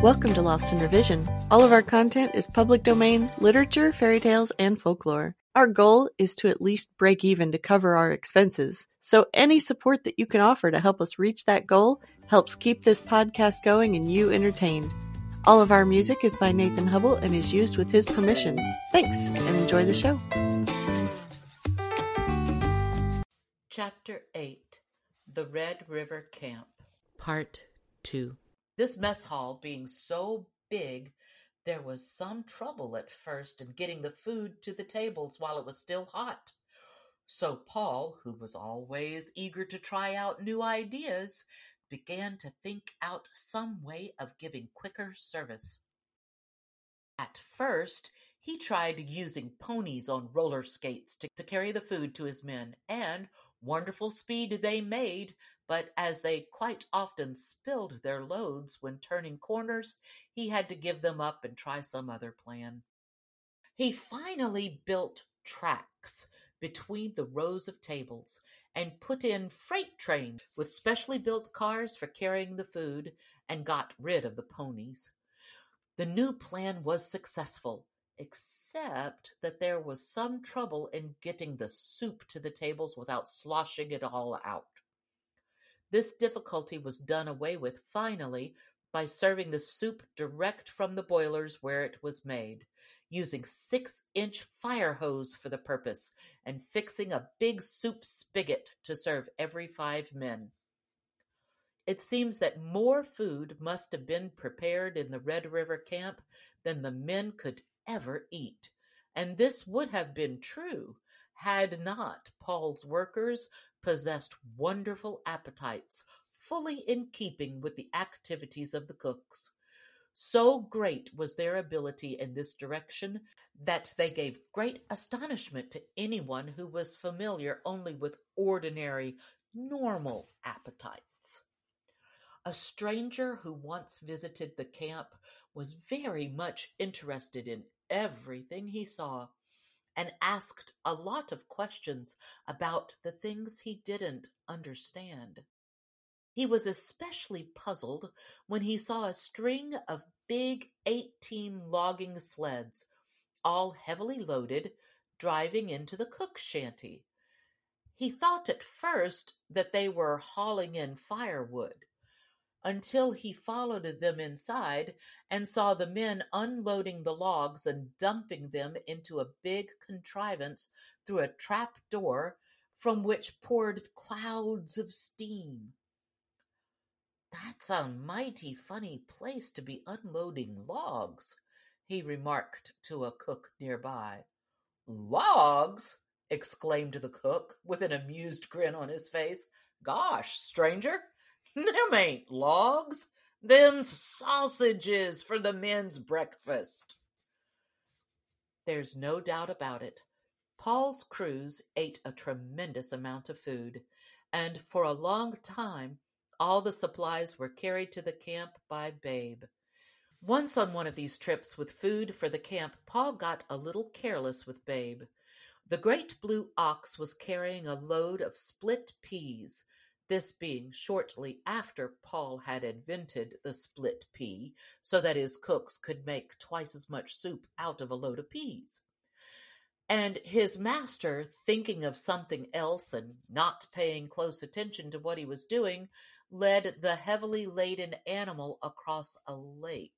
Welcome to Lost in Revision. All of our content is public domain, literature, fairy tales, and folklore. Our goal is to at least break even to cover our expenses. So any support that you can offer to help us reach that goal helps keep this podcast going and you entertained. All of our music is by Nathan Hubble and is used with his permission. Thanks and enjoy the show. Chapter 8 The Red River Camp Part 2 This mess hall being so big, there was some trouble at first in getting the food to the tables while it was still hot. So Paul, who was always eager to try out new ideas, began to think out some way of giving quicker service. At first, he tried using ponies on roller skates to, to carry the food to his men, and wonderful speed they made, but as they quite often spilled their loads when turning corners, he had to give them up and try some other plan. He finally built tracks between the rows of tables and put in freight trains with specially built cars for carrying the food and got rid of the ponies. The new plan was successful, except that there was some trouble in getting the soup to the tables without sloshing it all out. This difficulty was done away with finally by serving the soup direct from the boilers where it was made, using six-inch fire hose for the purpose, and fixing a big soup spigot to serve every five men. It seems that more food must have been prepared in the Red River camp than the men could ever eat, and this would have been true had not Paul's workers possessed wonderful appetites, fully in keeping with the activities of the cooks. So great was their ability in this direction that they gave great astonishment to anyone who was familiar only with ordinary, normal appetites. A stranger who once visited the camp was very much interested in everything he saw and asked a lot of questions about the things he didn't understand. He was especially puzzled when he saw a string of big eighteen logging sleds, all heavily loaded, driving into the cook shanty. He thought at first that they were hauling in firewood until he followed them inside and saw the men unloading the logs and dumping them into a big contrivance through a trap door from which poured clouds of steam. That's a mighty funny place to be unloading logs, he remarked to a cook nearby. Logs? exclaimed the cook with an amused grin on his face. Gosh, stranger, them ain't logs. Them's sausages for the men's breakfast. There's no doubt about it. Paul's crews ate a tremendous amount of food, and for a long time all the supplies were carried to the camp by Babe. Once on one of these trips with food for the camp, Paul got a little careless with Babe. The great blue ox was carrying a load of split peas, this being shortly after Paul had invented the split pea, so that his cooks could make twice as much soup out of a load of peas. And his master, thinking of something else and not paying close attention to what he was doing, led the heavily laden animal across a lake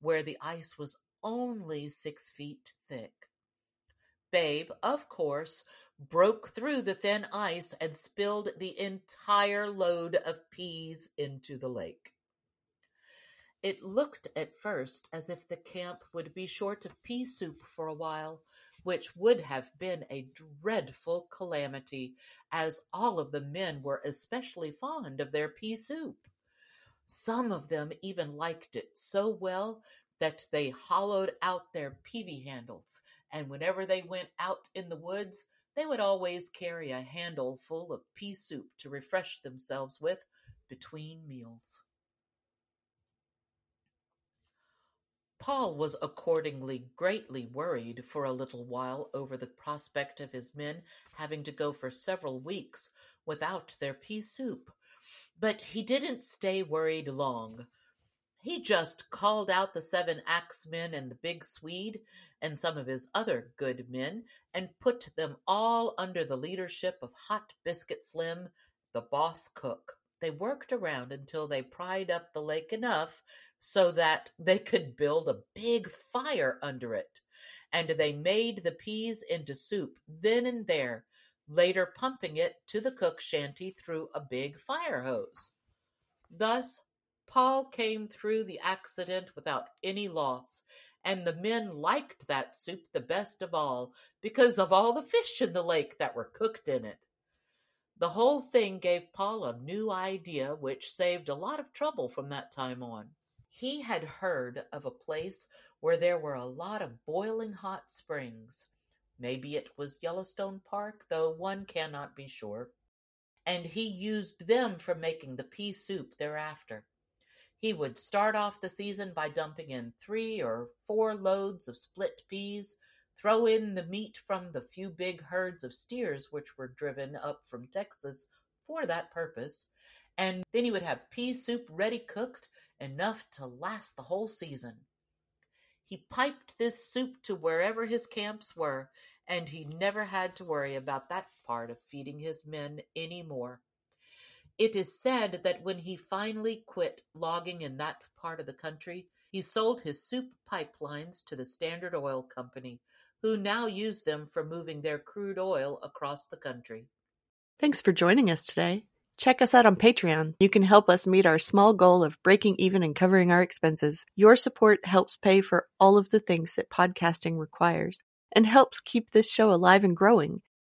where the ice was only six feet thick. Babe, of course, broke through the thin ice and spilled the entire load of peas into the lake. It looked at first as if the camp would be short of pea soup for a while, which would have been a dreadful calamity, as all of the men were especially fond of their pea soup. Some of them even liked it so well that they hollowed out their peavy handles, and whenever they went out in the woods, they would always carry a handle full of pea soup to refresh themselves with between meals. Paul was accordingly greatly worried for a little while over the prospect of his men having to go for several weeks without their pea soup. But he didn't stay worried long. He just called out the seven axemen and the big Swede and some of his other good men and put them all under the leadership of Hot Biscuit Slim, the boss cook. They worked around until they pried up the lake enough so that they could build a big fire under it. And they made the peas into soup then and there, later pumping it to the cook shanty through a big fire hose. Thus, Paul came through the accident without any loss, and the men liked that soup the best of all because of all the fish in the lake that were cooked in it. The whole thing gave Paul a new idea which saved a lot of trouble from that time on. He had heard of a place where there were a lot of boiling hot springs. Maybe it was Yellowstone Park, though one cannot be sure. And he used them for making the pea soup thereafter. He would start off the season by dumping in three or four loads of split peas, throw in the meat from the few big herds of steers which were driven up from Texas for that purpose, and then he would have pea soup ready cooked, enough to last the whole season. He piped this soup to wherever his camps were, and he never had to worry about that part of feeding his men any more. It is said that when he finally quit logging in that part of the country, he sold his soup pipelines to the Standard Oil Company, who now use them for moving their crude oil across the country. Thanks for joining us today. Check us out on Patreon. You can help us meet our small goal of breaking even and covering our expenses. Your support helps pay for all of the things that podcasting requires and helps keep this show alive and growing.